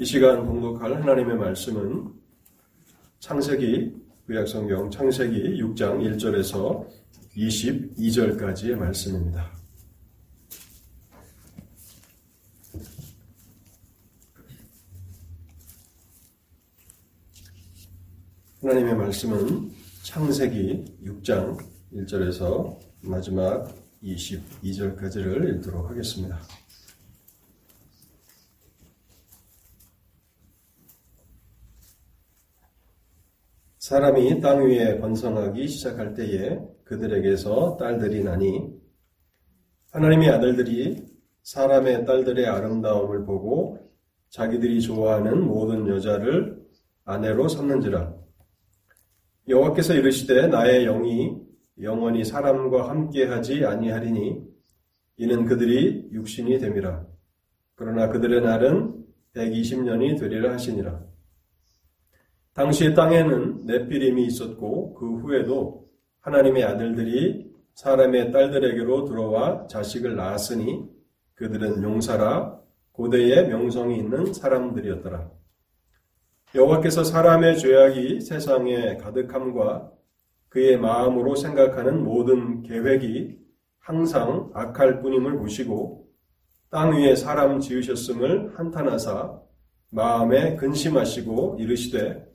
이 시간 공독할 하나님의 말씀은 창세기 구약성경 창세기 6장 1절에서 22절까지의 말씀입니다. 하나님의 말씀은 창세기 6장 1절에서 마지막 22절까지를 읽도록 하겠습니다. 사람이 땅 위에 번성하기 시작할 때에 그들에게서 딸들이 나니 하나님의 아들들이 사람의 딸들의 아름다움을 보고 자기들이 좋아하는 모든 여자를 아내로 삼는지라. 여호와께서 이르시되 나의 영이 영원히 사람과 함께하지 아니하리니 이는 그들이 육신이 됨이라. 그러나 그들의 날은 120년이 되리라 하시니라 당시 땅에는 네피림이 있었고 그 후에도 하나님의 아들들이 사람의 딸들에게로 들어와 자식을 낳았으니 그들은 용사라 고대의 명성이 있는 사람들이었더라. 여호와께서 사람의 죄악이 세상에 가득함과 그의 마음으로 생각하는 모든 계획이 항상 악할 뿐임을 보시고 땅 위에 사람 지으셨음을 한탄하사 마음에 근심하시고 이르시되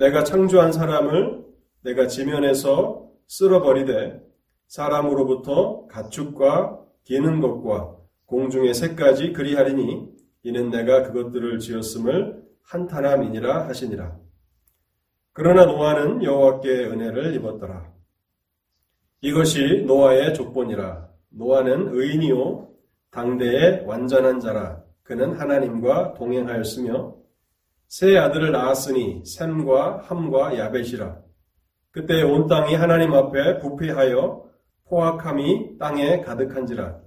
내가 창조한 사람을 내가 지면에서 쓸어버리되 사람으로부터 가축과 기는 것과 공중의 새까지 그리하리니 이는 내가 그것들을 지었음을 한탄함이니라 하시니라. 그러나 노아는 여호와께 은혜를 입었더라. 이것이 노아의 족본이라. 노아는 의인이요 당대의 완전한 자라. 그는 하나님과 동행하였으며 세 아들을 낳았으니 샘과 함과 야벳이라. 그때 온 땅이 하나님 앞에 부패하여 포악함이 땅에 가득한지라.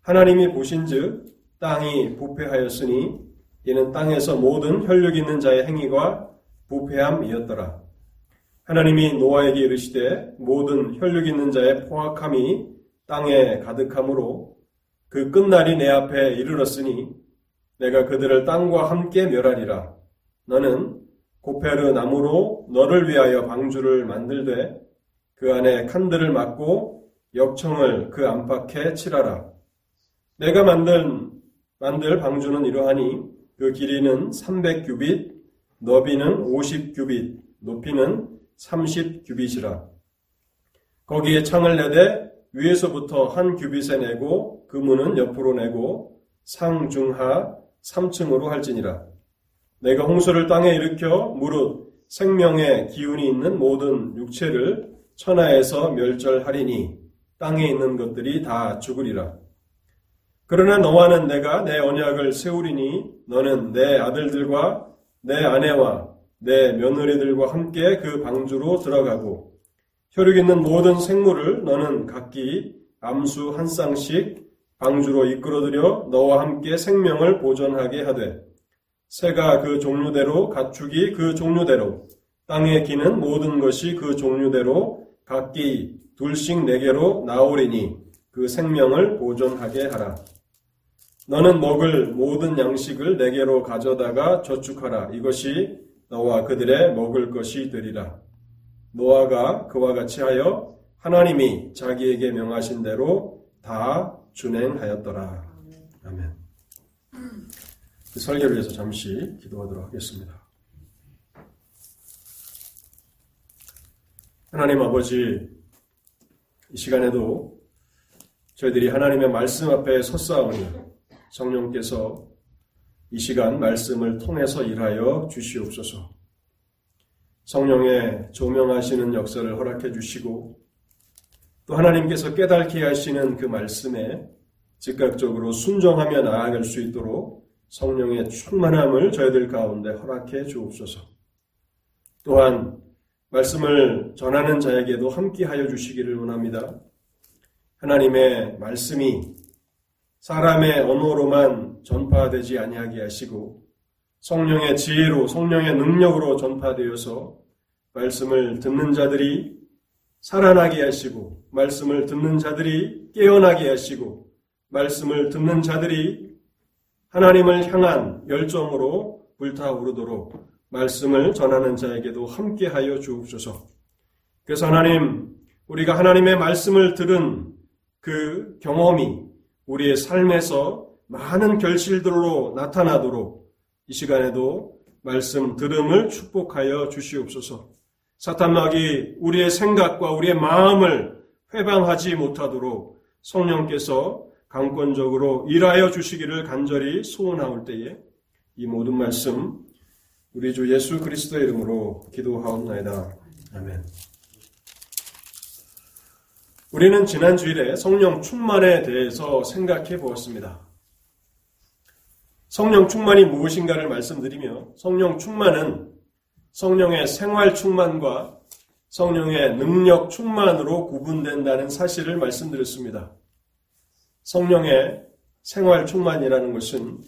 하나님이 보신즉 땅이 부패하였으니 이는 땅에서 모든 혈육 있는 자의 행위가 부패함이었더라. 하나님이 노아에게 이르시되 모든 혈육 있는 자의 포악함이 땅에 가득함으로 그 끝날이 내 앞에 이르렀으니 내가 그들을 땅과 함께 멸하리라. 너는 고페르 나무로 너를 위하여 방주를 만들되 그 안에 칸들을 막고 역청을 그 안팎에 칠하라. 내가 만든 만들 방주는 이러하니 그 길이는 300규빗, 너비는 50규빗, 높이는 30규빗이라. 거기에 창을 내되 위에서부터 한 규빗에 내고 그 문은 옆으로 내고 상중하 3층으로 할지니라. 내가 홍수를 땅에 일으켜 무릇 생명의 기운이 있는 모든 육체를 천하에서 멸절하리니 땅에 있는 것들이 다 죽으리라. 그러나 너와는 내가 내 언약을 세우리니 너는 내 아들들과 내 아내와 내 며느리들과 함께 그 방주로 들어가고 혈육 있는 모든 생물을 너는 각기 암수 한 쌍씩 방주로 이끌어들여 너와 함께 생명을 보존하게 하되 새가 그 종류대로 가축이 그 종류대로 땅에 기는 모든 것이 그 종류대로 각기 둘씩 네개로 나오리니 그 생명을 보존하게 하라. 너는 먹을 모든 양식을 네개로 가져다가 저축하라. 이것이 너와 그들의 먹을 것이 되리라. 노아가 그와 같이 하여 하나님이 자기에게 명하신 대로 다 준행하였더라. 아멘. 그 설교를 위해서 잠시 기도하도록 하겠습니다. 하나님 아버지, 이 시간에도 저희들이 하나님의 말씀 앞에 섰사오니 성령께서 이 시간 말씀을 통해서 일하여 주시옵소서. 성령의 조명하시는 역사를 허락해 주시고 또 하나님께서 깨닫게 하시는 그 말씀에 즉각적으로 순종하며 나아갈 수 있도록 성령의 충만함을 저희들 가운데 허락해 주옵소서. 또한 말씀을 전하는 자에게도 함께 하여 주시기를 원합니다. 하나님의 말씀이 사람의 언어로만 전파되지 아니하게 하시고 성령의 지혜로 성령의 능력으로 전파되어서 말씀을 듣는 자들이 살아나게 하시고 말씀을 듣는 자들이 깨어나게 하시고 말씀을 듣는 자들이 하나님을 향한 열정으로 불타오르도록 말씀을 전하는 자에게도 함께하여 주옵소서. 그래서 하나님, 우리가 하나님의 말씀을 들은 그 경험이 우리의 삶에서 많은 결실들로 나타나도록 이 시간에도 말씀 들음을 축복하여 주시옵소서. 사탄막이 우리의 생각과 우리의 마음을 회방하지 못하도록 성령께서 강권적으로 일하여 주시기를 간절히 소원하올 때에 이 모든 말씀 우리 주 예수 그리스도의 이름으로 기도하옵나이다. 아멘. 우리는 지난 주일에 성령 충만에 대해서 생각해 보았습니다. 성령 충만이 무엇인가를 말씀드리며 성령 충만은 성령의 생활 충만과 성령의 능력 충만으로 구분된다는 사실을 말씀드렸습니다. 성령의 생활 충만이라는 것은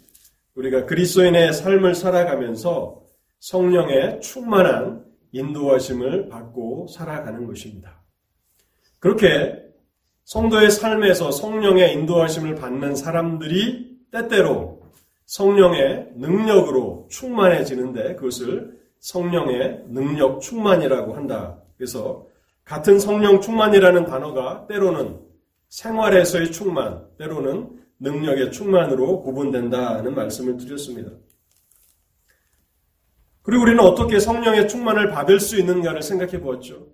우리가 그리스도인의 삶을 살아가면서 성령의 충만한 인도하심을 받고 살아가는 것입니다. 그렇게 성도의 삶에서 성령의 인도하심을 받는 사람들이 때때로 성령의 능력으로 충만해지는데 그것을 성령의 능력 충만이라고 한다. 그래서 같은 성령 충만이라는 단어가 때로는 생활에서의 충만, 때로는 능력의 충만으로 구분된다는 말씀을 드렸습니다. 그리고 우리는 어떻게 성령의 충만을 받을 수 있는가를 생각해 보았죠.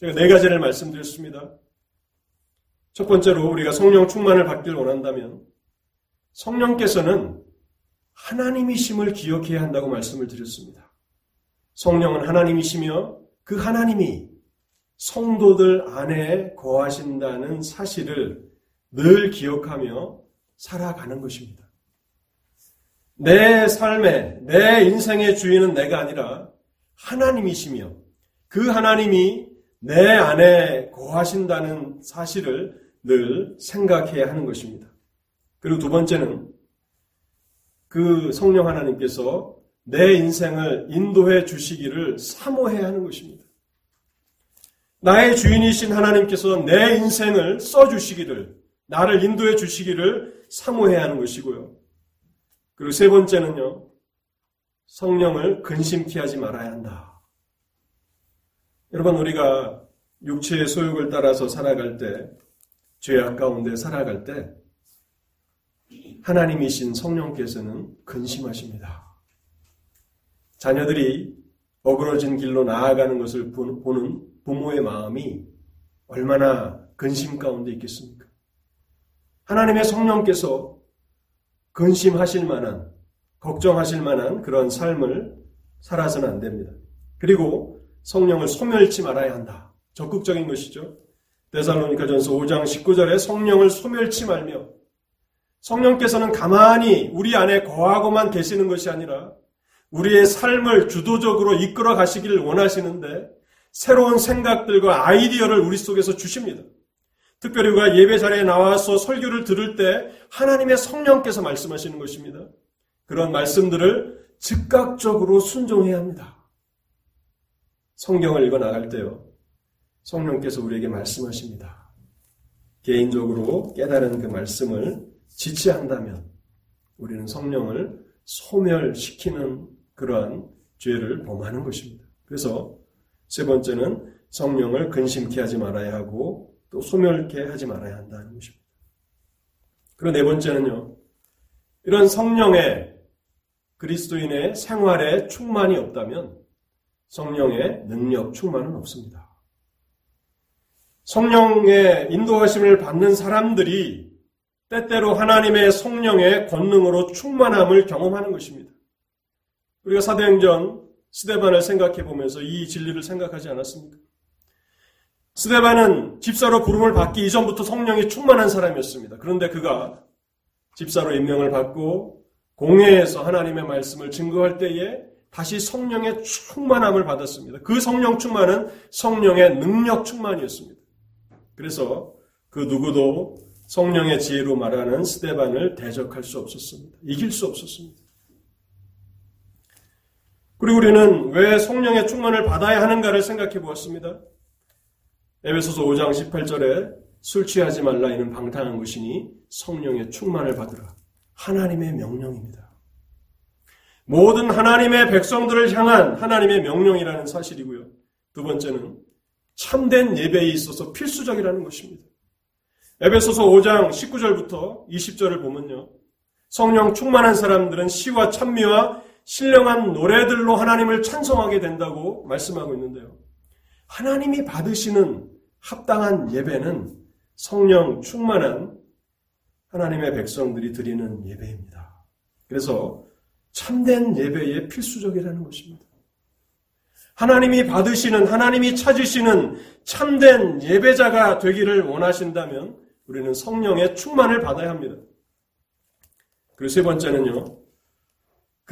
제가 네 가지를 말씀드렸습니다. 첫 번째로 우리가 성령 충만을 받길 원한다면 성령께서는 하나님이심을 기억해야 한다고 말씀을 드렸습니다. 성령은 하나님이시며 그 하나님이 성도들 안에 거하신다는 사실을 늘 기억하며 살아가는 것입니다. 내 삶의, 내 인생의 주인은 내가 아니라 하나님이시며 그 하나님이 내 안에 거하신다는 사실을 늘 생각해야 하는 것입니다. 그리고 두 번째는 그 성령 하나님께서 내 인생을 인도해 주시기를 사모해야 하는 것입니다. 나의 주인이신 하나님께서 내 인생을 써주시기를, 나를 인도해 주시기를 사모해야 하는 것이고요. 그리고 세 번째는요, 성령을 근심케 하지 말아야 한다. 여러분, 우리가 육체의 소욕을 따라서 살아갈 때, 죄악 가운데 살아갈 때, 하나님이신 성령께서는 근심하십니다. 자녀들이 어그러진 길로 나아가는 것을 보는 부모의 마음이 얼마나 근심 가운데 있겠습니까? 하나님의 성령께서 근심하실 만한, 걱정하실 만한 그런 삶을 살아서는 안 됩니다. 그리고 성령을 소멸치 말아야 한다. 적극적인 것이죠. 데살로니가전서 5장 19절에 성령을 소멸치 말며 성령께서는 가만히 우리 안에 거하고만 계시는 것이 아니라 우리의 삶을 주도적으로 이끌어 가시기를 원하시는데 새로운 생각들과 아이디어를 우리 속에서 주십니다. 특별히 우리가 예배 자리에 나와서 설교를 들을 때 하나님의 성령께서 말씀하시는 것입니다. 그런 말씀들을 즉각적으로 순종해야 합니다. 성경을 읽어 나갈 때요. 성령께서 우리에게 말씀하십니다. 개인적으로 깨달은 그 말씀을 지체한다면 우리는 성령을 소멸시키는 그러한 죄를 범하는 것입니다. 그래서 세 번째는 성령을 근심케 하지 말아야 하고 또 소멸케 하지 말아야 한다는 것입니다. 그리고 네 번째는요. 이런 성령의 그리스도인의 생활에 충만이 없다면 성령의 능력 충만은 없습니다. 성령의 인도하심을 받는 사람들이 때때로 하나님의 성령의 권능으로 충만함을 경험하는 것입니다. 우리가 사도행전 스데반을 생각해 보면서 이 진리를 생각하지 않았습니까? 스데반은 집사로 부름을 받기 이전부터 성령이 충만한 사람이었습니다. 그런데 그가 집사로 임명을 받고 공회에서 하나님의 말씀을 증거할 때에 다시 성령의 충만함을 받았습니다. 그 성령 충만은 성령의 능력 충만이었습니다. 그래서 그 누구도 성령의 지혜로 말하는 스데반을 대적할 수 없었습니다. 이길 수 없었습니다. 그리고 우리는 왜 성령의 충만을 받아야 하는가를 생각해 보았습니다. 에베소서 5장 18절에 술 취하지 말라 이는 방탕한 것이니 성령의 충만을 받으라. 하나님의 명령입니다. 모든 하나님의 백성들을 향한 하나님의 명령이라는 사실이고요. 두 번째는 참된 예배에 있어서 필수적이라는 것입니다. 에베소서 5장 19절부터 20절을 보면요. 성령 충만한 사람들은 시와 찬미와 신령한 노래들로 하나님을 찬송하게 된다고 말씀하고 있는데요. 하나님이 받으시는 합당한 예배는 성령 충만한 하나님의 백성들이 드리는 예배입니다. 그래서 참된 예배의 필수적이라는 것입니다. 하나님이 받으시는, 하나님이 찾으시는 참된 예배자가 되기를 원하신다면 우리는 성령의 충만을 받아야 합니다. 그리고 세 번째는요,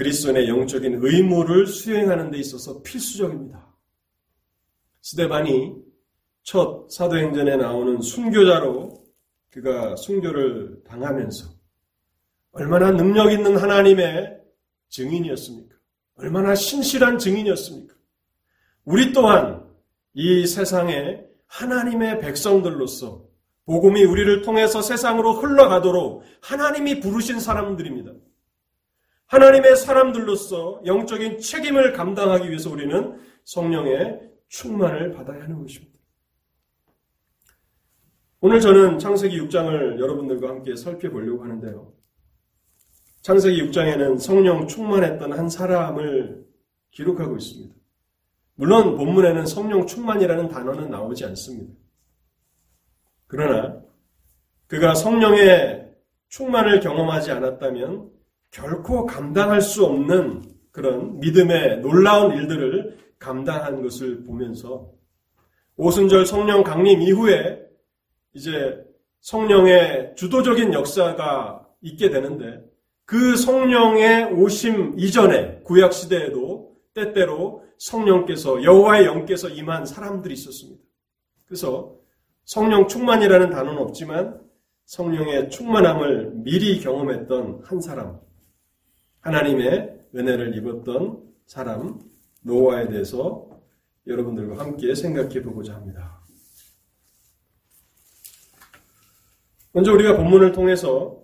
그리스도의 영적인 의무를 수행하는 데 있어서 필수적입니다. 스데반이 첫 사도행전에 나오는 순교자로 그가 순교를 당하면서 얼마나 능력 있는 하나님의 증인이었습니까? 얼마나 신실한 증인이었습니까? 우리 또한 이 세상에 하나님의 백성들로서 복음이 우리를 통해서 세상으로 흘러가도록 하나님이 부르신 사람들입니다. 하나님의 사람들로서 영적인 책임을 감당하기 위해서 우리는 성령의 충만을 받아야 하는 것입니다. 오늘 저는 창세기 6장을 여러분들과 함께 살펴보려고 하는데요. 창세기 6장에는 성령 충만했던 한 사람을 기록하고 있습니다. 물론 본문에는 성령 충만이라는 단어는 나오지 않습니다. 그러나 그가 성령의 충만을 경험하지 않았다면 결코 감당할 수 없는 그런 믿음의 놀라운 일들을 감당한 것을 보면서 오순절 성령 강림 이후에 이제 성령의 주도적인 역사가 있게 되는데 그 성령의 오심 이전에 구약 시대에도 때때로 성령께서 여호와의 영께서 임한 사람들이 있었습니다. 그래서 성령 충만이라는 단어는 없지만 성령의 충만함을 미리 경험했던 한 사람, 하나님의 은혜를 입었던 사람 노아에 대해서 여러분들과 함께 생각해 보고자 합니다. 먼저 우리가 본문을 통해서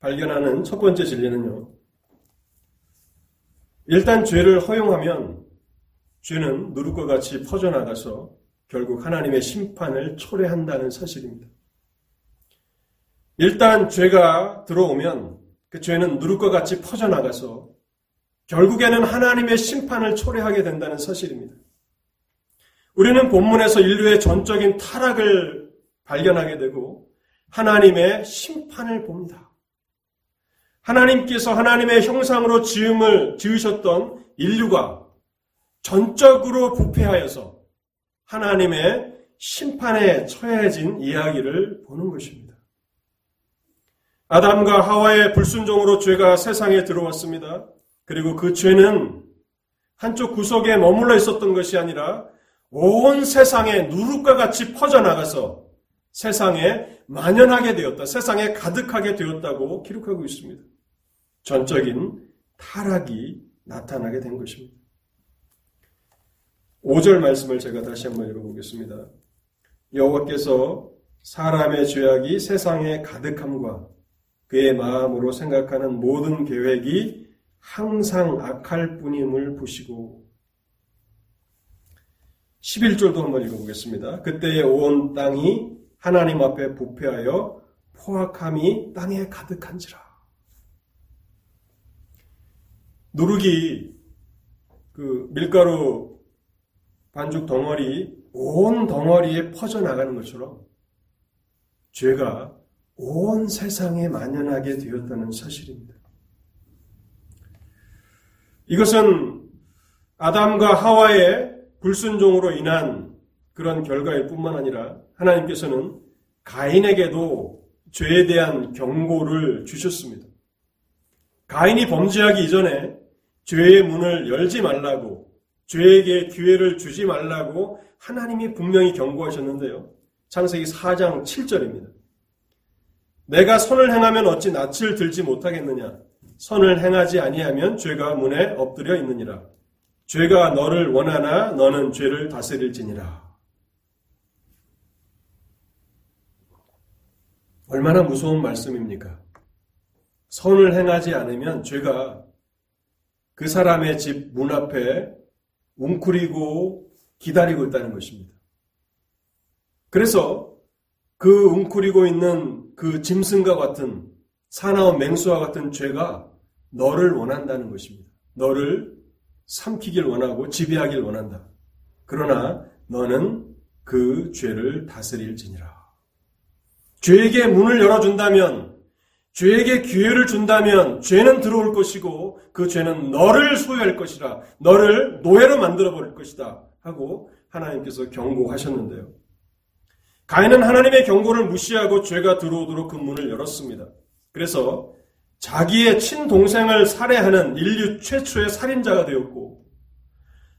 발견하는 첫 번째 진리는요. 일단 죄를 허용하면 죄는 누룩과 같이 퍼져나가서 결국 하나님의 심판을 초래한다는 사실입니다. 일단 죄가 들어오면 그 죄는 누룩과 같이 퍼져나가서 결국에는 하나님의 심판을 초래하게 된다는 사실입니다. 우리는 본문에서 인류의 전적인 타락을 발견하게 되고 하나님의 심판을 봅니다. 하나님께서 하나님의 형상으로 지음을 지으셨던 인류가 전적으로 부패하여서 하나님의 심판에 처해진 이야기를 보는 것입니다. 아담과 하와의 불순종으로 죄가 세상에 들어왔습니다. 그리고 그 죄는 한쪽 구석에 머물러 있었던 것이 아니라 온 세상에 누룩과 같이 퍼져나가서 세상에 만연하게 되었다. 세상에 가득하게 되었다고 기록하고 있습니다. 전적인 타락이 나타나게 된 것입니다. 5절 말씀을 제가 다시 한번 읽어보겠습니다. 여호와께서 사람의 죄악이 세상에 가득함과 그의 마음으로 생각하는 모든 계획이 항상 악할 뿐임을 보시고 11절도 한번 읽어보겠습니다. 그때의 온 땅이 하나님 앞에 부패하여 포악함이 땅에 가득한지라. 누룩이 그 밀가루 반죽 덩어리 온 덩어리에 퍼져나가는 것처럼 죄가 온 세상에 만연하게 되었다는 사실입니다. 이것은 아담과 하와의 불순종으로 인한 그런 결과일 뿐만 아니라 하나님께서는 가인에게도 죄에 대한 경고를 주셨습니다. 가인이 범죄하기 이전에 죄의 문을 열지 말라고, 죄에게 기회를 주지 말라고 하나님이 분명히 경고하셨는데요. 창세기 4장 7절입니다. 내가 선을 행하면 어찌 낯을 들지 못하겠느냐? 선을 행하지 아니하면 죄가 문에 엎드려 있느니라. 죄가 너를 원하나 너는 죄를 다스릴지니라. 얼마나 무서운 말씀입니까? 선을 행하지 않으면 죄가 그 사람의 집 문 앞에 웅크리고 기다리고 있다는 것입니다. 그래서 그 웅크리고 있는 그 짐승과 같은 사나운 맹수와 같은 죄가 너를 원한다는 것입니다. 너를 삼키길 원하고 지배하길 원한다. 그러나 너는 그 죄를 다스릴지니라. 죄에게 문을 열어준다면, 죄에게 기회를 준다면 죄는 들어올 것이고 그 죄는 너를 소유할 것이라, 너를 노예로 만들어 버릴 것이다. 하고 하나님께서 경고하셨는데요. 가인은 하나님의 경고를 무시하고 죄가 들어오도록 그 문을 열었습니다. 그래서 자기의 친동생을 살해하는 인류 최초의 살인자가 되었고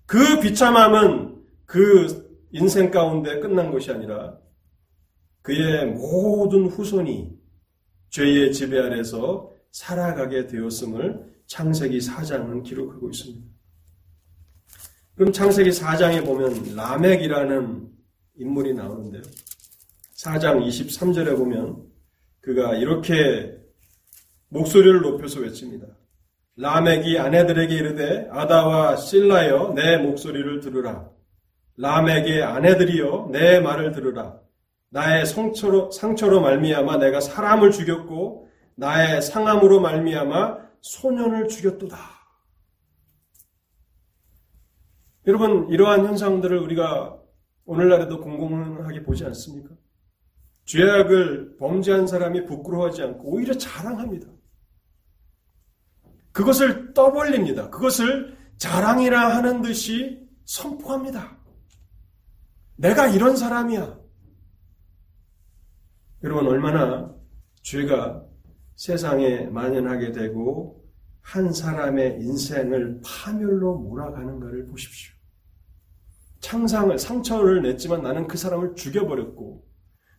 그 비참함은 그 인생 가운데 끝난 것이 아니라 그의 모든 후손이 죄의 지배 아래서 살아가게 되었음을 창세기 4장은 기록하고 있습니다. 그럼 창세기 4장에 보면 라멕이라는 인물이 나오는데요. 4장 23절에 보면 그가 이렇게 목소리를 높여서 외칩니다. 라멕이 아내들에게 이르되 아다와 실라여 내 목소리를 들으라. 라멕의 아내들이여 내 말을 들으라. 나의 상처로 상처로 말미암아 내가 사람을 죽였고 나의 상함으로 말미암아 소년을 죽였도다. 여러분 이러한 현상들을 우리가 오늘날에도 공공하게 보지 않습니까? 죄악을 범죄한 사람이 부끄러워하지 않고 오히려 자랑합니다. 그것을 떠벌립니다. 그것을 자랑이라 하는 듯이 선포합니다. 내가 이런 사람이야. 여러분, 얼마나 죄가 세상에 만연하게 되고 한 사람의 인생을 파멸로 몰아가는가를 보십시오. 창상을, 상처를 냈지만 나는 그 사람을 죽여버렸고,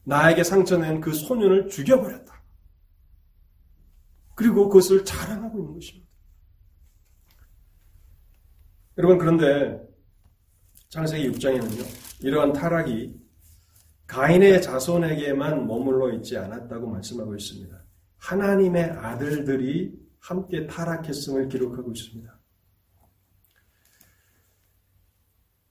나에게 상처낸 그 소년을 죽여버렸다. 그리고 그것을 자랑하고 있는 것입니다. 여러분 그런데 창세기 6장에는요. 이러한 타락이 가인의 자손에게만 머물러 있지 않았다고 말씀하고 있습니다. 하나님의 아들들이 함께 타락했음을 기록하고 있습니다.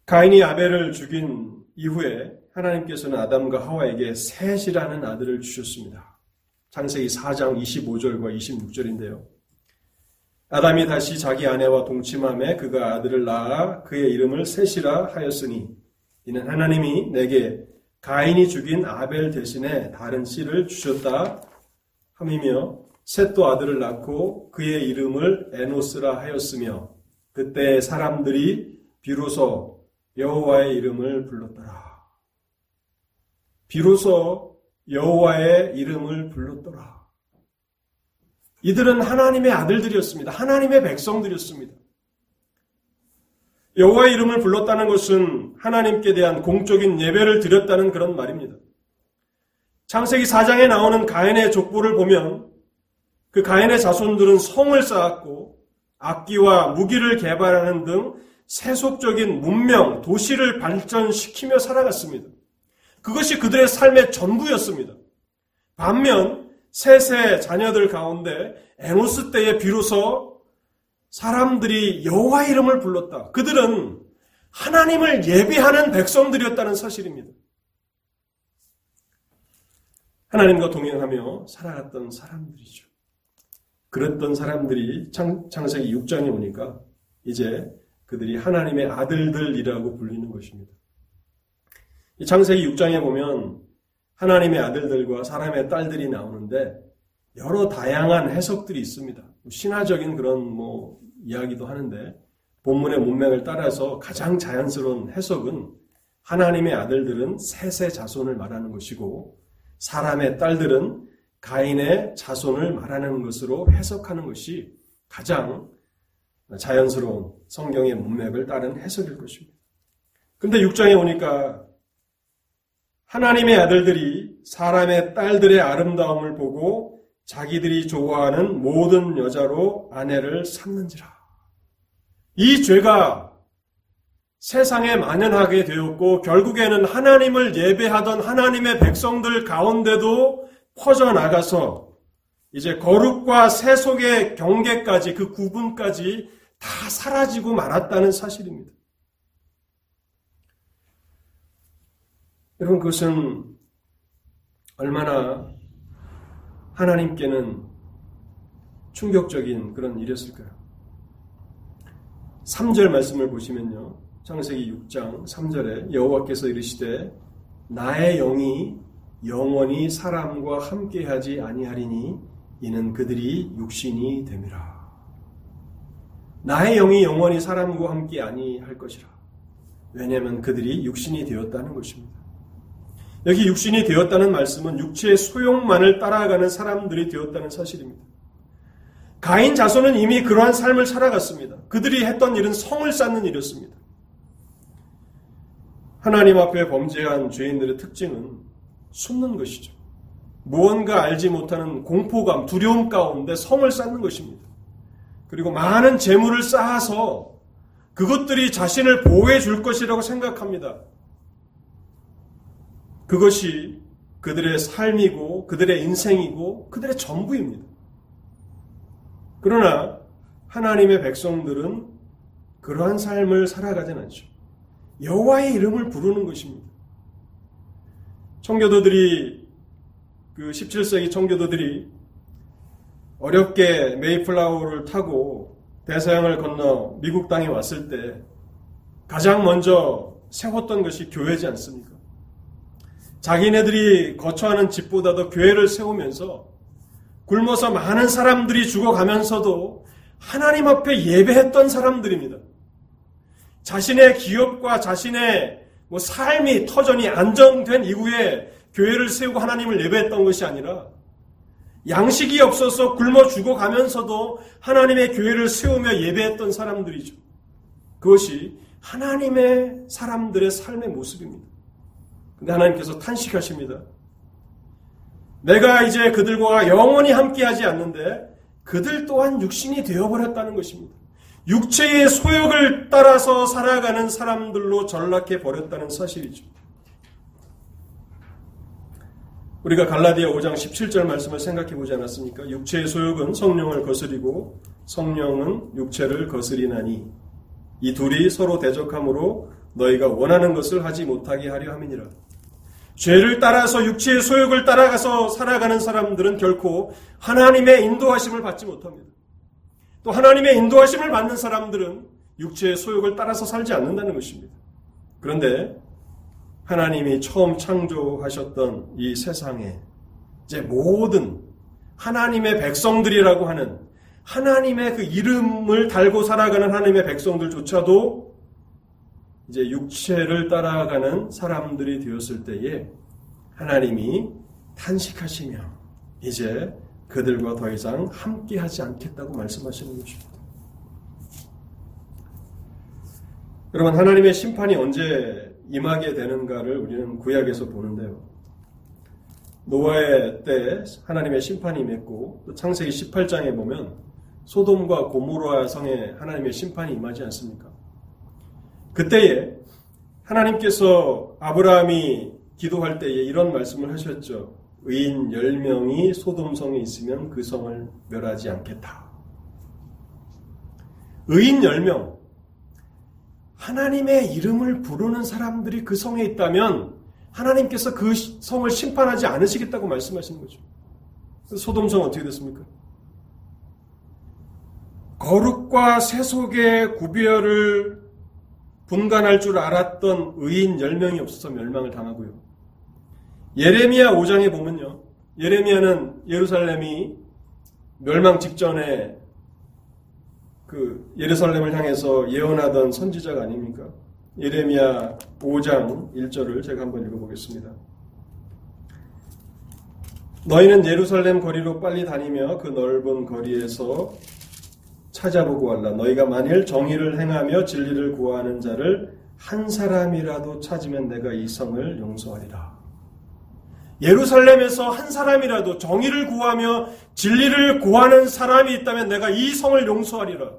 가인이 아벨을 죽인 이후에 하나님께서는 아담과 하와에게 셋이라는 아들을 주셨습니다. 창세기 4장 25절과 26절인데요. 아담이 다시 자기 아내와 동침함에 그가 아들을 낳아 그의 이름을 셋이라 하였으니 이는 하나님이 내게 가인이 죽인 아벨 대신에 다른 씨를 주셨다 함이며 셋도 아들을 낳고 그의 이름을 에노스라 하였으며 그때 사람들이 비로소 여호와의 이름을 불렀더라. 비로소 여호와의 이름을 불렀더라. 이들은 하나님의 아들들이었습니다. 하나님의 백성들이었습니다. 여호와의 이름을 불렀다는 것은 하나님께 대한 공적인 예배를 드렸다는 그런 말입니다. 창세기 4장에 나오는 가인의 족보를 보면 그 가인의 자손들은 성을 쌓았고 악기와 무기를 개발하는 등 세속적인 문명, 도시를 발전시키며 살아갔습니다. 그것이 그들의 삶의 전부였습니다. 반면 셋의 자녀들 가운데 에노스 때에 비로소 사람들이 여호와 이름을 불렀다. 그들은 하나님을 예비하는 백성들이었다는 사실입니다. 하나님과 동행하며 살아갔던 사람들이죠. 그랬던 사람들이 창, 세기 6장에 오니까 이제 그들이 하나님의 아들들이라고 불리는 것입니다. 이 창세기 6장에 보면 하나님의 아들들과 사람의 딸들이 나오는데 여러 다양한 해석들이 있습니다. 신화적인 그런 뭐 이야기도 하는데 본문의 문맥을 따라서 가장 자연스러운 해석은 하나님의 아들들은 셋의 자손을 말하는 것이고 사람의 딸들은 가인의 자손을 말하는 것으로 해석하는 것이 가장 자연스러운 성경의 문맥을 따른 해석일 것입니다. 근데 6장에 오니까 하나님의 아들들이 사람의 딸들의 아름다움을 보고 자기들이 좋아하는 모든 여자로 아내를 삼는지라. 이 죄가 세상에 만연하게 되었고 결국에는 하나님을 예배하던 하나님의 백성들 가운데도 퍼져나가서 이제 거룩과 세속의 경계까지 그 구분까지 다 사라지고 말았다는 사실입니다. 여러분 그것은 얼마나 하나님께는 충격적인 그런 일이었을까요? 3절 말씀을 보시면요. 창세기 6장 3절에 여호와께서 이르시되 나의 영이 영원히 사람과 함께하지 아니하리니 이는 그들이 육신이 됨이라. 나의 영이 영원히 사람과 함께 아니할 것이라. 왜냐하면 그들이 육신이 되었다는 것입니다. 여기 육신이 되었다는 말씀은 육체의 소용만을 따라가는 사람들이 되었다는 사실입니다. 가인 자손은 이미 그러한 삶을 살아갔습니다. 그들이 했던 일은 성을 쌓는 일이었습니다. 하나님 앞에 범죄한 죄인들의 특징은 숨는 것이죠. 무언가 알지 못하는 공포감, 두려움 가운데 성을 쌓는 것입니다. 그리고 많은 재물을 쌓아서 그것들이 자신을 보호해 줄 것이라고 생각합니다. 그것이 그들의 삶이고 그들의 인생이고 그들의 전부입니다. 그러나 하나님의 백성들은 그러한 삶을 살아가진 않죠. 여호와의 이름을 부르는 것입니다. 청교도들이 그 17세기 청교도들이 어렵게 메이플라워를 타고 대서양을 건너 미국 땅에 왔을 때 가장 먼저 세웠던 것이 교회지 않습니까? 자기네들이 거처하는 집보다도 교회를 세우면서 굶어서 많은 사람들이 죽어가면서도 하나님 앞에 예배했던 사람들입니다. 자신의 기업과 자신의 뭐 삶이 터전이 안정된 이후에 교회를 세우고 하나님을 예배했던 것이 아니라 양식이 없어서 굶어 죽어가면서도 하나님의 교회를 세우며 예배했던 사람들이죠. 그것이 하나님의 사람들의 삶의 모습입니다. 근데 하나님께서 탄식하십니다. 내가 이제 그들과 영원히 함께하지 않는데 그들 또한 육신이 되어버렸다는 것입니다. 육체의 소욕을 따라서 살아가는 사람들로 전락해 버렸다는 사실이죠. 우리가 갈라디아 5장 17절 말씀을 생각해 보지 않았습니까? 육체의 소욕은 성령을 거스리고 성령은 육체를 거스리나니 이 둘이 서로 대적함으로 너희가 원하는 것을 하지 못하게 하려 함이니라. 죄를 따라서 육체의 소욕을 따라가서 살아가는 사람들은 결코 하나님의 인도하심을 받지 못합니다. 또 하나님의 인도하심을 받는 사람들은 육체의 소욕을 따라서 살지 않는다는 것입니다. 그런데 하나님이 처음 창조하셨던 이 세상에 이제 모든 하나님의 백성들이라고 하는 하나님의 그 이름을 달고 살아가는 하나님의 백성들조차도 이제 육체를 따라가는 사람들이 되었을 때에 하나님이 탄식하시며 이제 그들과 더 이상 함께 하지 않겠다고 말씀하시는 것입니다. 여러분, 하나님의 심판이 언제 임하게 되는가를 우리는 구약에서 보는데요. 노아의 때 하나님의 심판이 임했고 또 창세기 18장에 보면 소돔과 고모라 성에 하나님의 심판이 임하지 않습니까? 그때에 하나님께서 아브라함이 기도할 때에 이런 말씀을 하셨죠. 의인 10명이 소돔성에 있으면 그 성을 멸하지 않겠다. 의인 10명. 하나님의 이름을 부르는 사람들이 그 성에 있다면 하나님께서 그 성을 심판하지 않으시겠다고 말씀하시는 거죠. 소돔성 어떻게 됐습니까? 거룩과 세속의 구별을 분간할 줄 알았던 의인 10명이 없어서 멸망을 당하고요. 예레미야 5장에 보면요. 예레미야는 예루살렘이 멸망 직전에 그 예루살렘을 향해서 예언하던 선지자가 아닙니까? 예레미야 5장 1절을 제가 한번 읽어보겠습니다. 너희는 예루살렘 거리로 빨리 다니며 그 넓은 거리에서 찾아보고 할라. 너희가 만일 정의를 행하며 진리를 구하는 자를 한 사람이라도 찾으면 내가 이 성을 용서하리라. 예루살렘에서 한 사람이라도 정의를 구하며 진리를 구하는 사람이 있다면 내가 이 성을 용서하리라.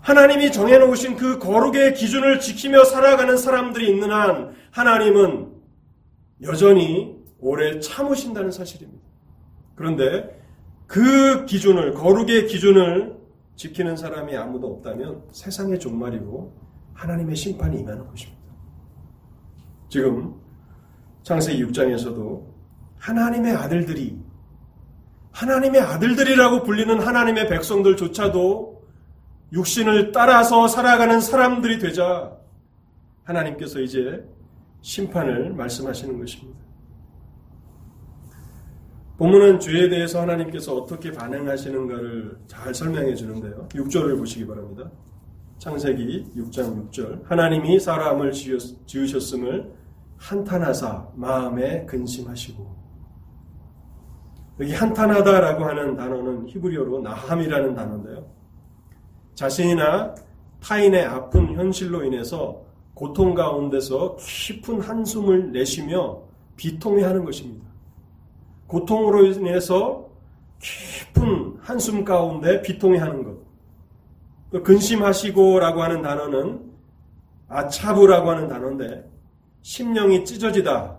하나님이 정해놓으신 그 거룩의 기준을 지키며 살아가는 사람들이 있는 한 하나님은 여전히 오래 참으신다는 사실입니다. 그런데 그 기준을, 거룩의 기준을 지키는 사람이 아무도 없다면 세상의 종말이고 하나님의 심판이 임하는 것입니다. 지금 창세기 6장에서도 하나님의 아들들이 하나님의 아들들이라고 불리는 하나님의 백성들조차도 육신을 따라서 살아가는 사람들이 되자 하나님께서 이제 심판을 말씀하시는 것입니다. 본문은 죄에 대해서 하나님께서 어떻게 반응하시는가를 잘 설명해 주는데요. 6절을 보시기 바랍니다. 창세기 6장 6절. 하나님이 사람을 지으셨음을 한탄하사 마음에 근심하시고 여기 한탄하다라고 하는 단어는 히브리어로 나함이라는 단어인데요. 자신이나 타인의 아픈 현실로 인해서 고통 가운데서 깊은 한숨을 내쉬며 비통해하는 것입니다. 고통으로 인해서 깊은 한숨 가운데 비통해하는 것. 근심하시고라고 하는 단어는 아차부라고 하는 단어인데 심령이 찢어지다,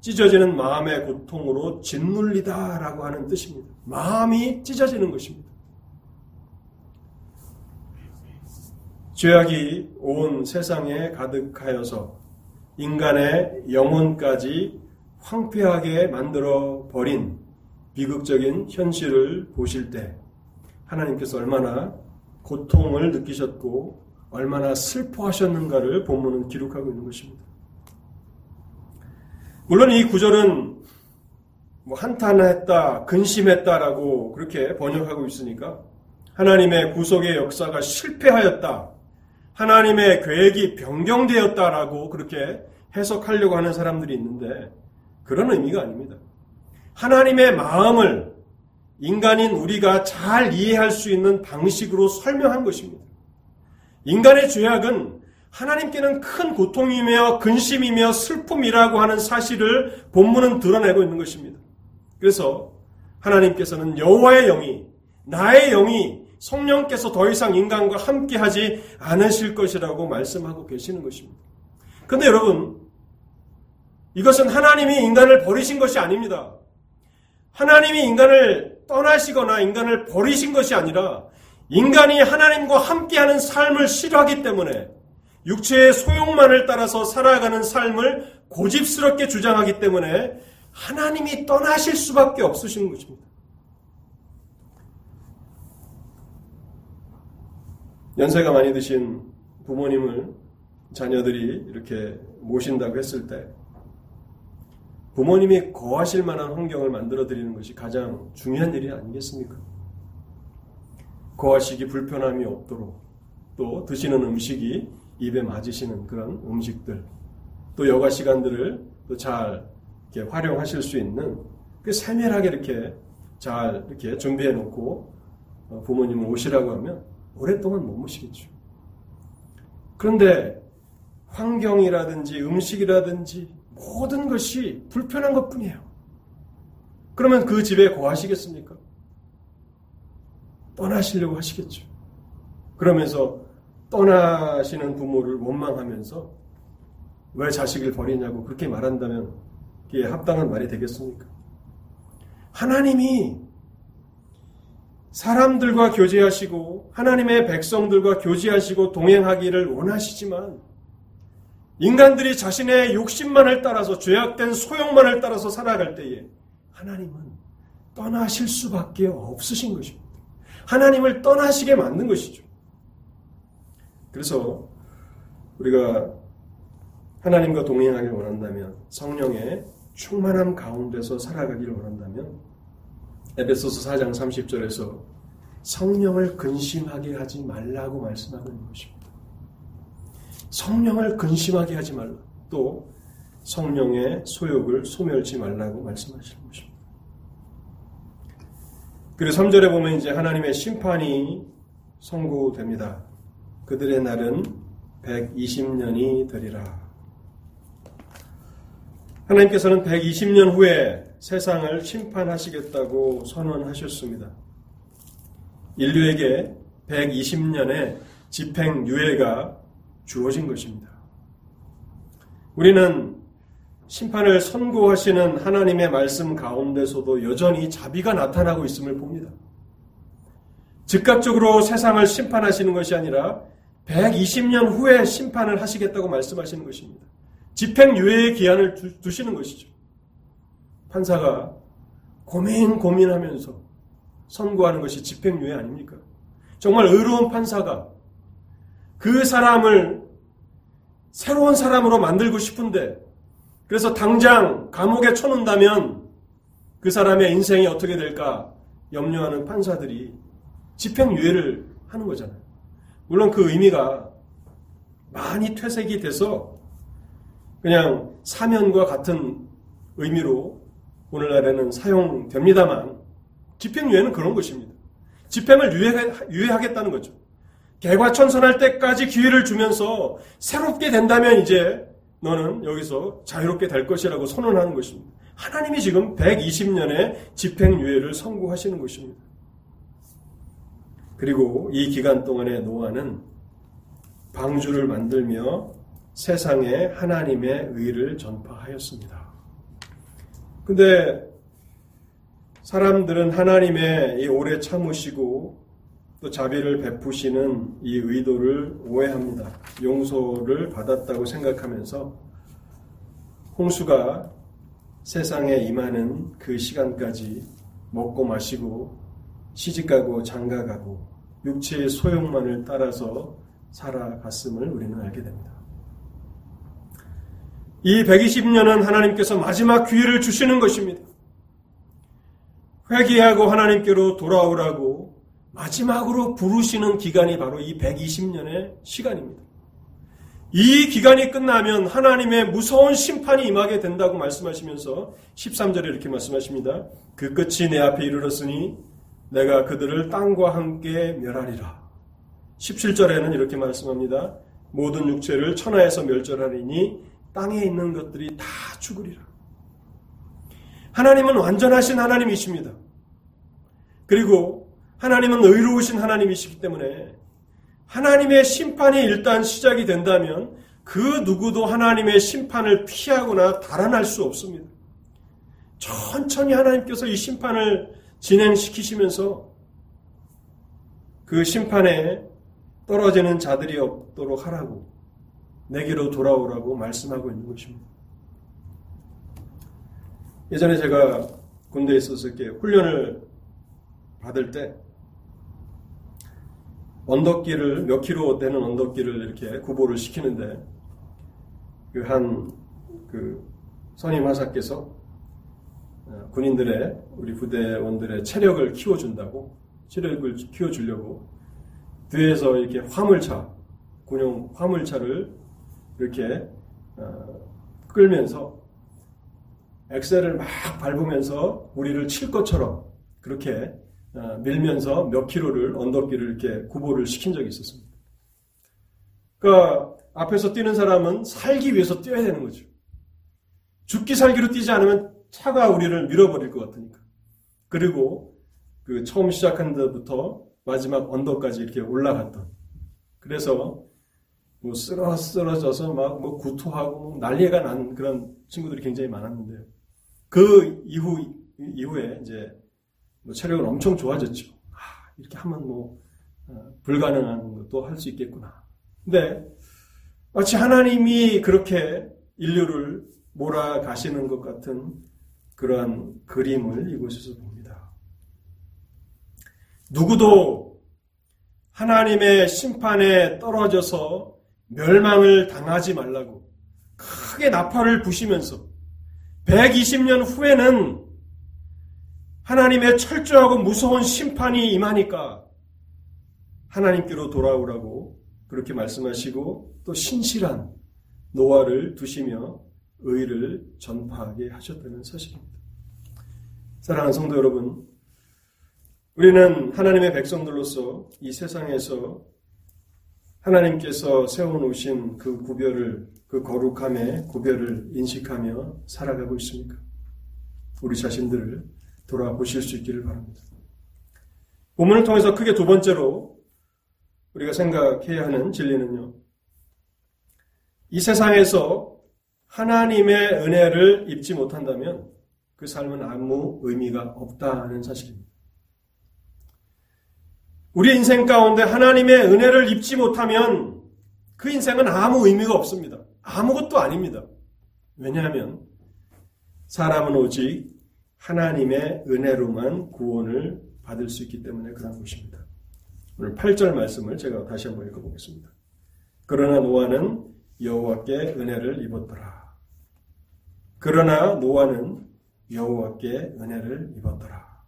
찢어지는 마음의 고통으로 짓눌리다라고 하는 뜻입니다. 마음이 찢어지는 것입니다. 죄악이 온 세상에 가득하여서 인간의 영혼까지 황폐하게 만들어 버린 비극적인 현실을 보실 때 하나님께서 얼마나 고통을 느끼셨고 얼마나 슬퍼하셨는가를 본문은 기록하고 있는 것입니다. 물론 이 구절은 뭐 한탄했다, 근심했다라고 그렇게 번역하고 있으니까 하나님의 구속의 역사가 실패하였다. 하나님의 계획이 변경되었다라고 그렇게 해석하려고 하는 사람들이 있는데 그런 의미가 아닙니다. 하나님의 마음을 인간인 우리가 잘 이해할 수 있는 방식으로 설명한 것입니다. 인간의 죄악은 하나님께는 큰 고통이며 근심이며 슬픔이라고 하는 사실을 본문은 드러내고 있는 것입니다. 그래서 하나님께서는 여호와의 영이 나의 영이 성령께서 더 이상 인간과 함께 하지 않으실 것이라고 말씀하고 계시는 것입니다. 근데 여러분 이것은 하나님이 인간을 버리신 것이 아닙니다. 하나님이 인간을 떠나시거나 인간을 버리신 것이 아니라 인간이 하나님과 함께하는 삶을 싫어하기 때문에 육체의 소용만을 따라서 살아가는 삶을 고집스럽게 주장하기 때문에 하나님이 떠나실 수밖에 없으신 것입니다. 연세가 많이 드신 부모님을 자녀들이 이렇게 모신다고 했을 때 부모님이 거하실 만한 환경을 만들어 드리는 것이 가장 중요한 일이 아니겠습니까? 거하시기 불편함이 없도록 또 드시는 음식이 입에 맞으시는 그런 음식들 또 여가 시간들을 또 잘 활용하실 수 있는 그 세밀하게 이렇게 잘 이렇게 준비해 놓고 어, 부모님을 오시라고 하면 오랫동안 못 모시겠죠. 그런데 환경이라든지 음식이라든지 모든 것이 불편한 것 뿐이에요. 그러면 그 집에 거하시겠습니까? 떠나시려고 하시겠죠. 그러면서 떠나시는 부모를 원망하면서 왜 자식을 버리냐고 그렇게 말한다면 그게 합당한 말이 되겠습니까? 하나님이 사람들과 교제하시고 하나님의 백성들과 교제하시고 동행하기를 원하시지만 인간들이 자신의 욕심만을 따라서 죄악된 소용만을 따라서 살아갈 때에 하나님은 떠나실 수밖에 없으신 것입니다. 하나님을 떠나시게 만든 것이죠. 그래서 우리가 하나님과 동행하길 원한다면 성령의 충만함 가운데서 살아가기를 원한다면 에베소서 4장 30절에서 성령을 근심하게 하지 말라고 말씀하고 있는 것입니다. 성령을 근심하게 하지 말라. 또 성령의 소욕을 소멸치 말라고 말씀하시는 것입니다. 그리고 3절에 보면 이제 하나님의 심판이 선고됩니다. 그들의 날은 120년이 되리라. 하나님께서는 120년 후에 세상을 심판하시겠다고 선언하셨습니다. 인류에게 120년의 집행 유예가 주어진 것입니다. 우리는 심판을 선고하시는 하나님의 말씀 가운데서도 여전히 자비가 나타나고 있음을 봅니다. 즉각적으로 세상을 심판하시는 것이 아니라 120년 후에 심판을 하시겠다고 말씀하시는 것입니다. 집행유예의 기한을 두시는 것이죠. 판사가 고민 고민하면서 선고하는 것이 집행유예 아닙니까? 정말 의로운 판사가 그 사람을 새로운 사람으로 만들고 싶은데 그래서 당장 감옥에 쳐놓는다면 그 사람의 인생이 어떻게 될까 염려하는 판사들이 집행유예를 하는 거잖아요. 물론 그 의미가 많이 퇴색이 돼서 그냥 사면과 같은 의미로 오늘날에는 사용됩니다만 집행유예는 그런 것입니다. 집행을 유예, 하겠다는 거죠. 개과천선할 때까지 기회를 주면서 새롭게 된다면 이제 너는 여기서 자유롭게 될 것이라고 선언하는 것입니다. 하나님이 지금 120년의 집행유예를 선고하시는 것입니다. 그리고 이 기간 동안에 노아는 방주를 만들며 세상에 하나님의 의를 전파하였습니다. 근데 사람들은 하나님의 이 오래 참으시고 또 자비를 베푸시는 이 의도를 오해합니다. 용서를 받았다고 생각하면서 홍수가 세상에 임하는 그 시간까지 먹고 마시고 시집가고 장가가고 육체의 소용만을 따라서 살아갔음을 우리는 알게 됩니다. 이 120년은 하나님께서 마지막 기회를 주시는 것입니다. 회개하고 하나님께로 돌아오라고 마지막으로 부르시는 기간이 바로 이 120년의 시간입니다. 이 기간이 끝나면 하나님의 무서운 심판이 임하게 된다고 말씀하시면서 13절에 이렇게 말씀하십니다. 그 끝이 내 앞에 이르렀으니 내가 그들을 땅과 함께 멸하리라. 17절에는 이렇게 말씀합니다. 모든 육체를 천하에서 멸절하리니 땅에 있는 것들이 다 죽으리라. 하나님은 완전하신 하나님이십니다. 그리고 하나님은 의로우신 하나님이시기 때문에 하나님의 심판이 일단 시작이 된다면 그 누구도 하나님의 심판을 피하거나 달아날 수 없습니다. 천천히 하나님께서 이 심판을 진행시키시면서 그 심판에 떨어지는 자들이 없도록 하라고 내게로 돌아오라고 말씀하고 있는 것입니다. 예전에 제가 군대에 있어서 이렇게 훈련을 받을 때 언덕길을 몇 킬로 되는 언덕길을 이렇게 구보를 시키는데 그 한그 그 선임 하사께서 어, 군인들의 우리 부대원들의 체력을 키워준다고 체력을 키워주려고 뒤에서 이렇게 화물차 군용 화물차를 이렇게 어, 끌면서 엑셀을 막 밟으면서 우리를 칠 것처럼 그렇게 어, 밀면서 몇 킬로를 언덕길을 이렇게 구보를 시킨 적이 있었습니다. 그러니까 앞에서 뛰는 사람은 살기 위해서 뛰어야 되는 거죠. 죽기 살기로 뛰지 않으면 차가 우리를 밀어버릴 것 같으니까. 그리고 그 처음 시작한 데부터 마지막 언덕까지 이렇게 올라갔던. 그래서 뭐 쓰러 쓰러져서 막 뭐 구토하고 난리가 난 그런 친구들이 굉장히 많았는데 그 이후 이후에 이제 뭐 체력은 엄청 좋아졌죠. 아, 이렇게 하면 뭐 어, 불가능한 것도 할 수 있겠구나. 근데 마치 하나님이 그렇게 인류를 몰아가시는 것 같은 그러한 그림을 이곳에서 봅니다. 누구도 하나님의 심판에 떨어져서 멸망을 당하지 말라고 크게 나팔을 부시면서 120년 후에는 하나님의 철저하고 무서운 심판이 임하니까 하나님께로 돌아오라고 그렇게 말씀하시고 또 신실한 노아를 두시며 의를 전파하게 하셨다는 사실입니다. 사랑하는 성도 여러분, 우리는 하나님의 백성들로서 이 세상에서 하나님께서 세워놓으신 그 구별을, 그 거룩함의 구별을 인식하며 살아가고 있습니까? 우리 자신들을 돌아보실 수 있기를 바랍니다. 본문을 통해서 크게 두 번째로 우리가 생각해야 하는 진리는요. 이 세상에서 하나님의 은혜를 입지 못한다면 그 삶은 아무 의미가 없다는 사실입니다. 우리 인생 가운데 하나님의 은혜를 입지 못하면 그 인생은 아무 의미가 없습니다. 아무것도 아닙니다. 왜냐하면 사람은 오직 하나님의 은혜로만 구원을 받을 수 있기 때문에 그런 것입니다. 오늘 8절 말씀을 제가 다시 한번 읽어보겠습니다. 그러나 노아는 여호와께 은혜를 입었더라. 그러나 노아는 여호와께 은혜를 입었더라.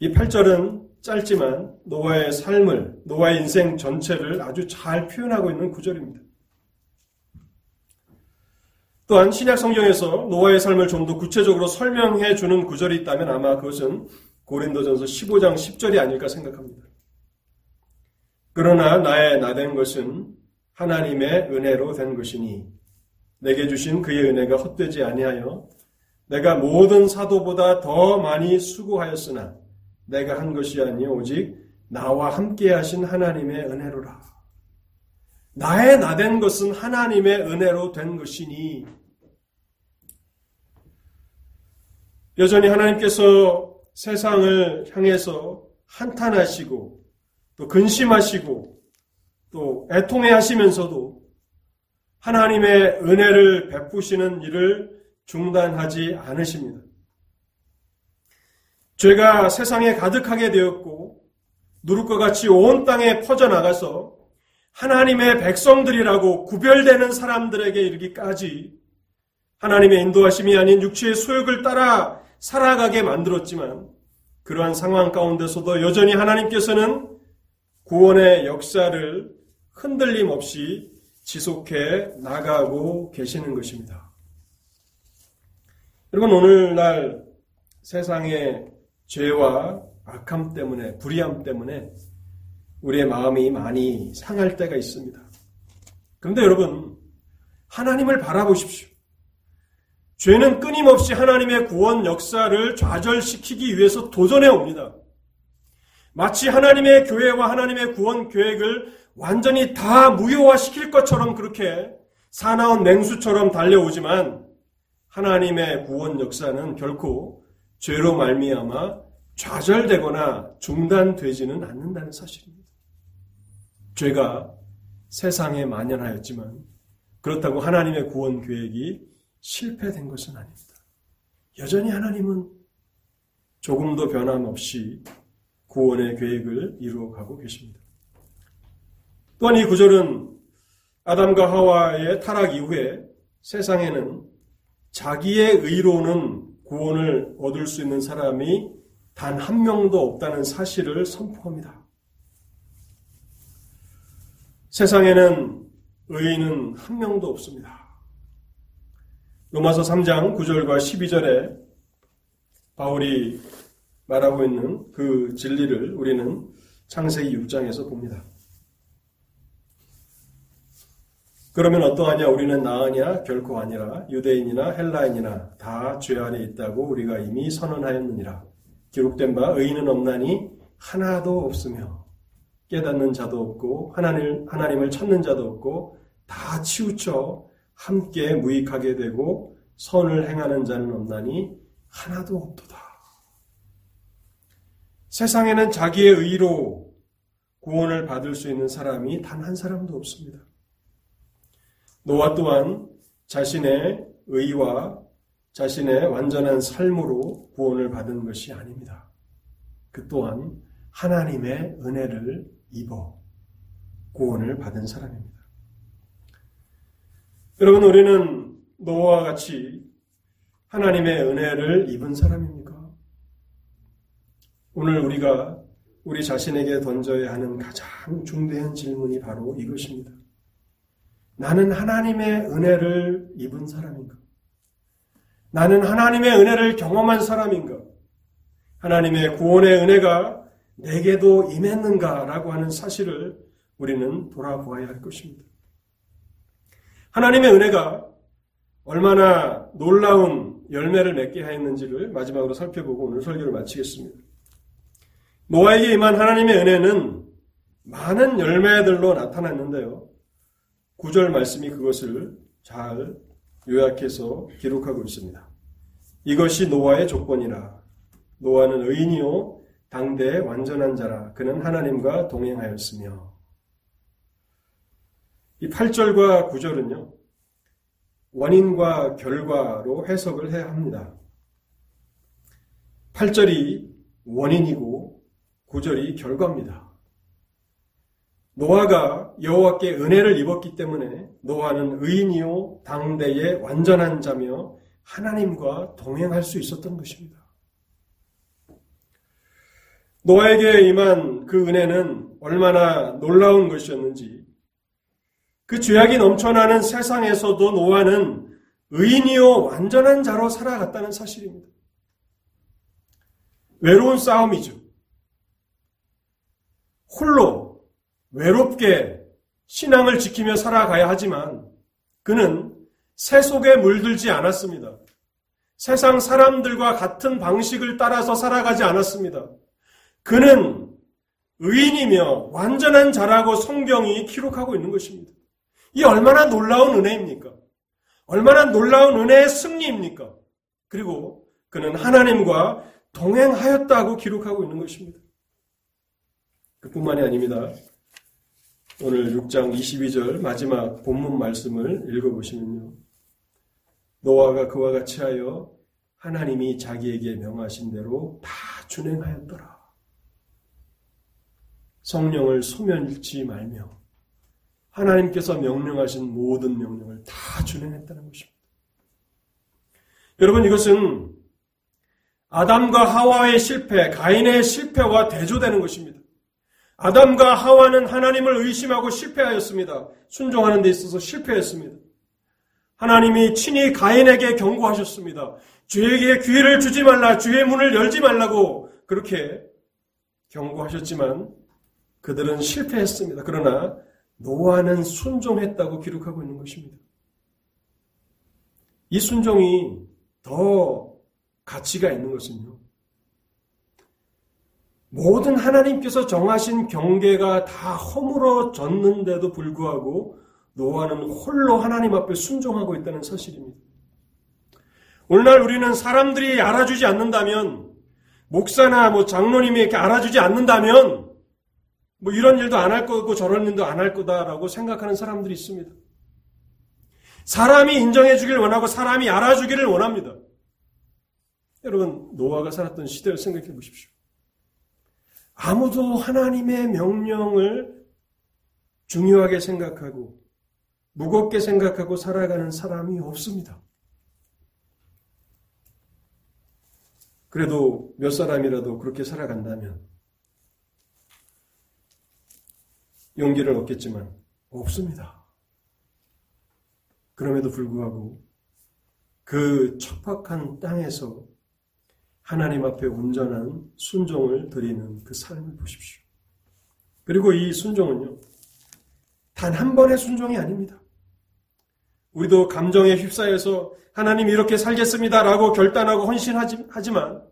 이 8절은 짧지만 노아의 삶을, 노아의 인생 전체를 아주 잘 표현하고 있는 구절입니다. 또한 신약 성경에서 노아의 삶을 좀 더 구체적으로 설명해 주는 구절이 있다면 아마 그것은 고린도전서 15장 10절이 아닐까 생각합니다. 그러나 나의 나 된 것은 하나님의 은혜로 된 것이니 내게 주신 그의 은혜가 헛되지 아니하여 내가 모든 사도보다 더 많이 수고하였으나 내가 한 것이 아니 오직 나와 함께 하신 하나님의 은혜로라. 나의 나 된 것은 하나님의 은혜로 된 것이니 여전히 하나님께서 세상을 향해서 한탄하시고 또 근심하시고 또 애통해 하시면서도 하나님의 은혜를 베푸시는 일을 중단하지 않으십니다. 죄가 세상에 가득하게 되었고 누룩과 같이 온 땅에 퍼져나가서 하나님의 백성들이라고 구별되는 사람들에게 이르기까지 하나님의 인도하심이 아닌 육체의 소욕을 따라 살아가게 만들었지만 그러한 상황 가운데서도 여전히 하나님께서는 구원의 역사를 흔들림 없이 지속해 나가고 계시는 것입니다. 여러분, 오늘날 세상의 죄와 악함 때문에, 불의함 때문에 우리의 마음이 많이 상할 때가 있습니다. 그런데 여러분, 하나님을 바라보십시오. 죄는 끊임없이 하나님의 구원 역사를 좌절시키기 위해서 도전해 옵니다. 마치 하나님의 교회와 하나님의 구원 계획을 완전히 다 무효화시킬 것처럼 그렇게 사나운 맹수처럼 달려오지만 하나님의 구원 역사는 결코 죄로 말미암아 좌절되거나 중단되지는 않는다는 사실입니다. 죄가 세상에 만연하였지만 그렇다고 하나님의 구원 계획이 실패된 것은 아닙니다. 여전히 하나님은 조금도 변함없이 구원의 계획을 이루어가고 계십니다. 또한 이 구절은 아담과 하와의 타락 이후에 세상에는 자기의 의로는 구원을 얻을 수 있는 사람이 단 한 명도 없다는 사실을 선포합니다. 세상에는 의인은 한 명도 없습니다. 로마서 3장 9절과 12절에 바울이 말하고 있는 그 진리를 우리는 창세기 6장에서 봅니다. 그러면 어떠하냐? 우리는 나으냐? 결코 아니라 유대인이나 헬라인이나 다 죄 안에 있다고 우리가 이미 선언하였느니라. 기록된 바 의인은 없나니 하나도 없으며 깨닫는 자도 없고 하나님, 하나님을 찾는 자도 없고 다 치우쳐 함께 무익하게 되고 선을 행하는 자는 없나니 하나도 없도다. 세상에는 자기의 의로 구원을 받을 수 있는 사람이 단 한 사람도 없습니다. 노아 또한 자신의 의와 자신의 완전한 삶으로 구원을 받은 것이 아닙니다. 그 또한 하나님의 은혜를 입어 구원을 받은 사람입니다. 여러분, 우리는 노아와 같이 하나님의 은혜를 입은 사람입니까? 오늘 우리가 우리 자신에게 던져야 하는 가장 중대한 질문이 바로 이것입니다. 나는 하나님의 은혜를 입은 사람인가? 나는 하나님의 은혜를 경험한 사람인가? 하나님의 구원의 은혜가 내게도 임했는가라고 하는 사실을 우리는 돌아보아야 할 것입니다. 하나님의 은혜가 얼마나 놀라운 열매를 맺게 하였는지를 마지막으로 살펴보고 오늘 설교를 마치겠습니다. 노아에게 임한 하나님의 은혜는 많은 열매들로 나타났는데요. 구절 말씀이 그것을 잘 요약해서 기록하고 있습니다. 이것이 노아의 조건이라. 노아는 의인이요 당대의 완전한 자라. 그는 하나님과 동행하였으며. 이 8절과 9절은요. 원인과 결과로 해석을 해야 합니다. 8절이 원인이고 9절이 결과입니다. 노아가 여호와께 은혜를 입었기 때문에 노아는 의인이요 당대의 완전한 자며 하나님과 동행할 수 있었던 것입니다. 노아에게 임한 그 은혜는 얼마나 놀라운 것이었는지 그 죄악이 넘쳐나는 세상에서도 노아는 의인이요 완전한 자로 살아갔다는 사실입니다. 외로운 싸움이죠. 홀로 외롭게 신앙을 지키며 살아가야 하지만 그는 새 속에 물들지 않았습니다. 세상 사람들과 같은 방식을 따라서 살아가지 않았습니다. 그는 의인이며 완전한 자라고 성경이 기록하고 있는 것입니다. 이 얼마나 놀라운 은혜입니까? 얼마나 놀라운 은혜의 승리입니까? 그리고 그는 하나님과 동행하였다고 기록하고 있는 것입니다. 그뿐만이 아닙니다. 오늘 6장 22절 마지막 본문 말씀을 읽어보시면요. 노아가 그와 같이 하여 하나님이 자기에게 명하신 대로 다 준행하였더라. 성령을 소멸치 말며 하나님께서 명령하신 모든 명령을 다 준행했다는 것입니다. 여러분 이것은 아담과 하와의 실패, 가인의 실패와 대조되는 것입니다. 아담과 하와는 하나님을 의심하고 실패하였습니다. 순종하는 데 있어서 실패했습니다. 하나님이 친히 가인에게 경고하셨습니다. 죄에게 기회를 주지 말라, 죄의 문을 열지 말라고 그렇게 경고하셨지만 그들은 실패했습니다. 그러나 노아는 순종했다고 기록하고 있는 것입니다. 이 순종이 더 가치가 있는 것은요. 모든 하나님께서 정하신 경계가 다 허물어졌는데도 불구하고 노아는 홀로 하나님 앞에 순종하고 있다는 사실입니다. 오늘날 우리는 사람들이 알아주지 않는다면, 목사나 뭐 장로님이 이렇게 알아주지 않는다면, 뭐 이런 일도 안 할 거고 저런 일도 안 할 거다라고 생각하는 사람들이 있습니다. 사람이 인정해 주기를 원하고 사람이 알아주기를 원합니다. 여러분, 노아가 살았던 시대를 생각해 보십시오. 아무도 하나님의 명령을 중요하게 생각하고 무겁게 생각하고 살아가는 사람이 없습니다. 그래도 몇 사람이라도 그렇게 살아간다면 용기를 얻겠지만 없습니다. 그럼에도 불구하고 그 척박한 땅에서 하나님 앞에 온전한 순종을 드리는 그 삶을 보십시오. 그리고 이 순종은요, 단 한 번의 순종이 아닙니다. 우리도 감정에 휩싸여서 하나님 이렇게 살겠습니다라고 결단하고 헌신하지만,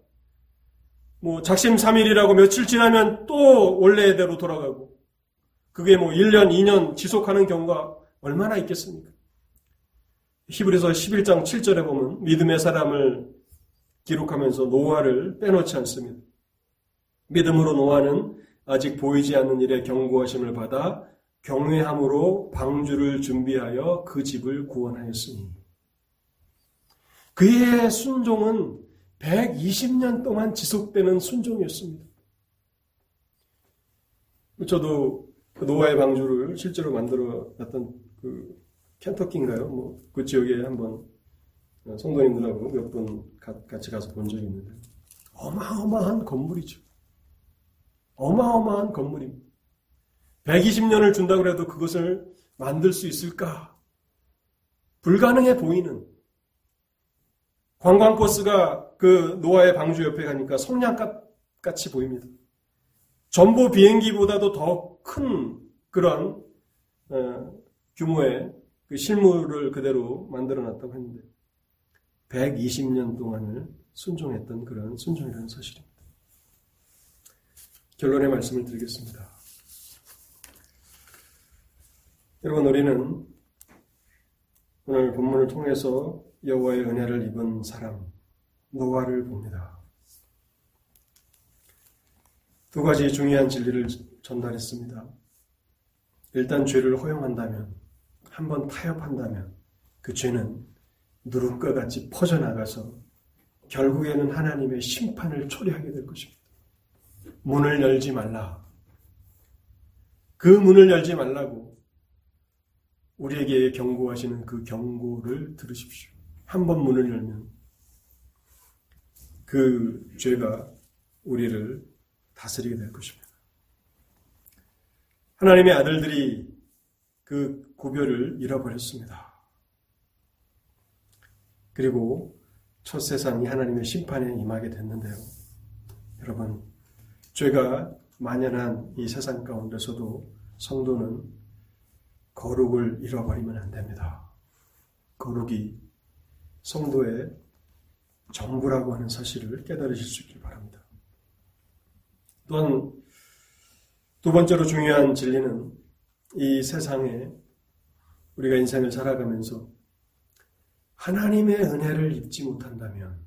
뭐 작심삼일이라고 며칠 지나면 또 원래대로 돌아가고, 그게 뭐 1년, 2년 지속하는 경우가 얼마나 있겠습니까? 히브리서 11장 7절에 보면 믿음의 사람을 기록하면서 노아를 빼놓지 않습니다. 믿음으로 노아는 아직 보이지 않는 일에 경고하심을 받아 경외함으로 방주를 준비하여 그 집을 구원하였으니 그의 순종은 120년 동안 지속되는 순종이었습니다. 저도 그 노아의 방주를 실제로 만들어 놨던 그 켄터키인가요? 뭐 그 지역에 한번 성도님들하고 몇번 같이 가서 본 적이 있는데 어마어마한 건물이죠. 어마어마한 건물입니다. 120년을 준다고 해도 그것을 만들 수 있을까? 불가능해 보이는 관광버스가 그 노아의 방주 옆에 가니까 성냥갑 같이 보입니다. 전보 비행기보다도 더 큰 그런 어, 규모의 그 실물을 그대로 만들어 놨다고 했는데 120년 동안을 순종했던 그런 순종이라는 사실입니다. 결론의 말씀을 드리겠습니다. 여러분, 우리는 오늘 본문을 통해서 여호와의 은혜를 입은 사람 노아를 봅니다. 두 가지 중요한 진리를 전달했습니다. 일단 죄를 허용한다면, 한번 타협한다면 그 죄는 누룩과 같이 퍼져나가서 결국에는 하나님의 심판을 초래하게 될 것입니다. 문을 열지 말라. 그 문을 열지 말라고 우리에게 경고하시는 그 경고를 들으십시오. 한번 문을 열면 그 죄가 우리를 다스리게 될 것입니다. 하나님의 아들들이 그 구별을 잃어버렸습니다. 그리고 첫 세상이 하나님의 심판에 임하게 됐는데요. 여러분, 죄가 만연한 이 세상 가운데서도 성도는 거룩을 잃어버리면 안 됩니다. 거룩이 성도의 전부라고 하는 사실을 깨달으실 수 있길 바랍니다. 또한 두 번째로 중요한 진리는 이 세상에 우리가 인생을 살아가면서 하나님의 은혜를 입지 못한다면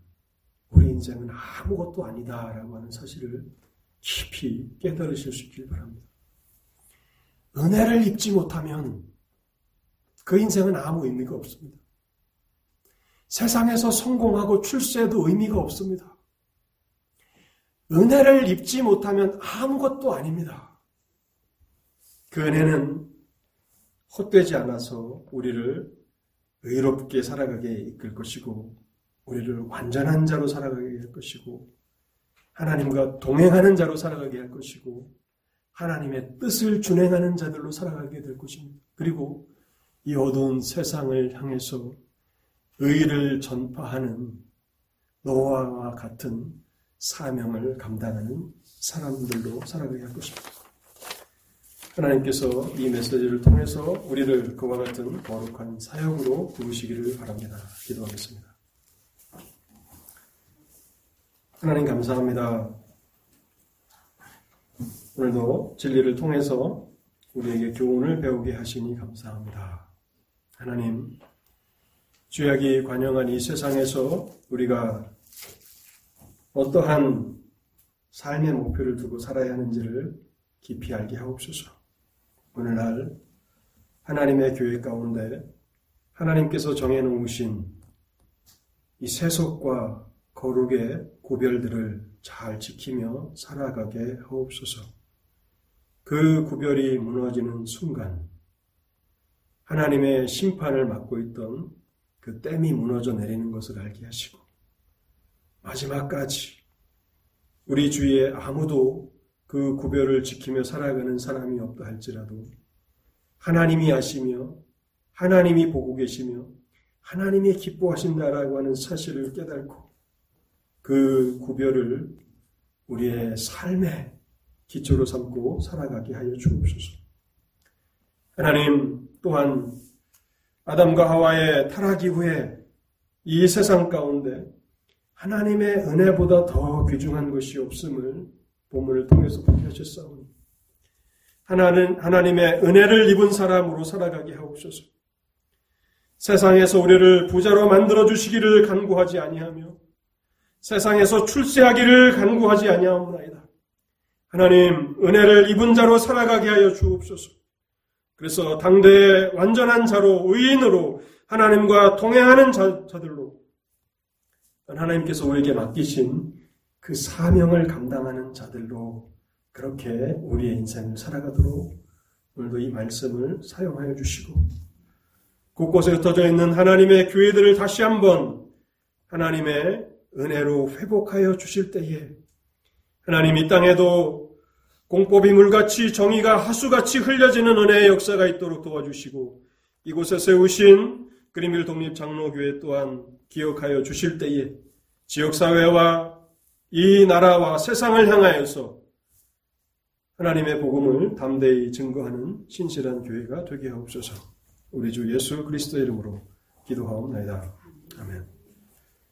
우리 인생은 아무것도 아니다라고 하는 사실을 깊이 깨달으실 수 있길 바랍니다. 은혜를 입지 못하면 그 인생은 아무 의미가 없습니다. 세상에서 성공하고 출세해도 의미가 없습니다. 은혜를 입지 못하면 아무것도 아닙니다. 그 은혜는 헛되지 않아서 우리를 의롭게 살아가게 이끌 것이고, 우리를 완전한 자로 살아가게 할 것이고, 하나님과 동행하는 자로 살아가게 할 것이고, 하나님의 뜻을 준행하는 자들로 살아가게 될 것입니다. 그리고 이 어두운 세상을 향해서 의를 전파하는 노아와 같은 사명을 감당하는 사람들로 살아가게 할 것입니다. 하나님께서 이 메시지를 통해서 우리를 그와 같은 거룩한 사역으로 부르시기를 바랍니다. 기도하겠습니다. 하나님 감사합니다. 오늘도 진리를 통해서 우리에게 교훈을 배우게 하시니 감사합니다. 하나님, 죄악이 관영한 이 세상에서 우리가 어떠한 삶의 목표를 두고 살아야 하는지를 깊이 알게 하옵소서. 오늘날 하나님의 교회 가운데 하나님께서 정해놓으신 이 세속과 거룩의 구별들을 잘 지키며 살아가게 하옵소서. 그 구별이 무너지는 순간 하나님의 심판을 맡고 있던 그 댐이 무너져 내리는 것을 알게 하시고 마지막까지 우리 주위에 아무도 그 구별을 지키며 살아가는 사람이 없다 할지라도 하나님이 아시며 하나님이 보고 계시며 하나님이 기뻐하신다라고 하는 사실을 깨닫고 그 구별을 우리의 삶의 기초로 삼고 살아가게 하여 주옵소서. 하나님 또한 아담과 하와의 타락 이후에 이 세상 가운데 하나님의 은혜보다 더 귀중한 것이 없음을 본문을 통해서 보게 하셨사오니 하나는 하나님의 은혜를 입은 사람으로 살아가게 하옵소서. 세상에서 우리를 부자로 만들어 주시기를 간구하지 아니하며 세상에서 출세하기를 간구하지 아니하옵나이다. 하나님 은혜를 입은 자로 살아가게 하여 주옵소서. 그래서 당대의 완전한 자로 의인으로 하나님과 동행하는 자, 자들로 하나님께서 우리에게 맡기신 그 사명을 감당하는 자들로 그렇게 우리의 인생을 살아가도록 오늘도 이 말씀을 사용하여 주시고 곳곳에 흩어져 있는 하나님의 교회들을 다시 한번 하나님의 은혜로 회복하여 주실 때에 하나님 이 땅에도 공법이 물같이 정의가 하수같이 흘려지는 은혜의 역사가 있도록 도와주시고 이곳에 세우신 그림일 독립 장로교회 또한 기억하여 주실 때에 지역사회와 이 나라와 세상을 향하여서 하나님의 복음을 담대히 증거하는 신실한 교회가 되게 하옵소서. 우리 주 예수 그리스도 이름으로 기도하옵나이다. 아멘.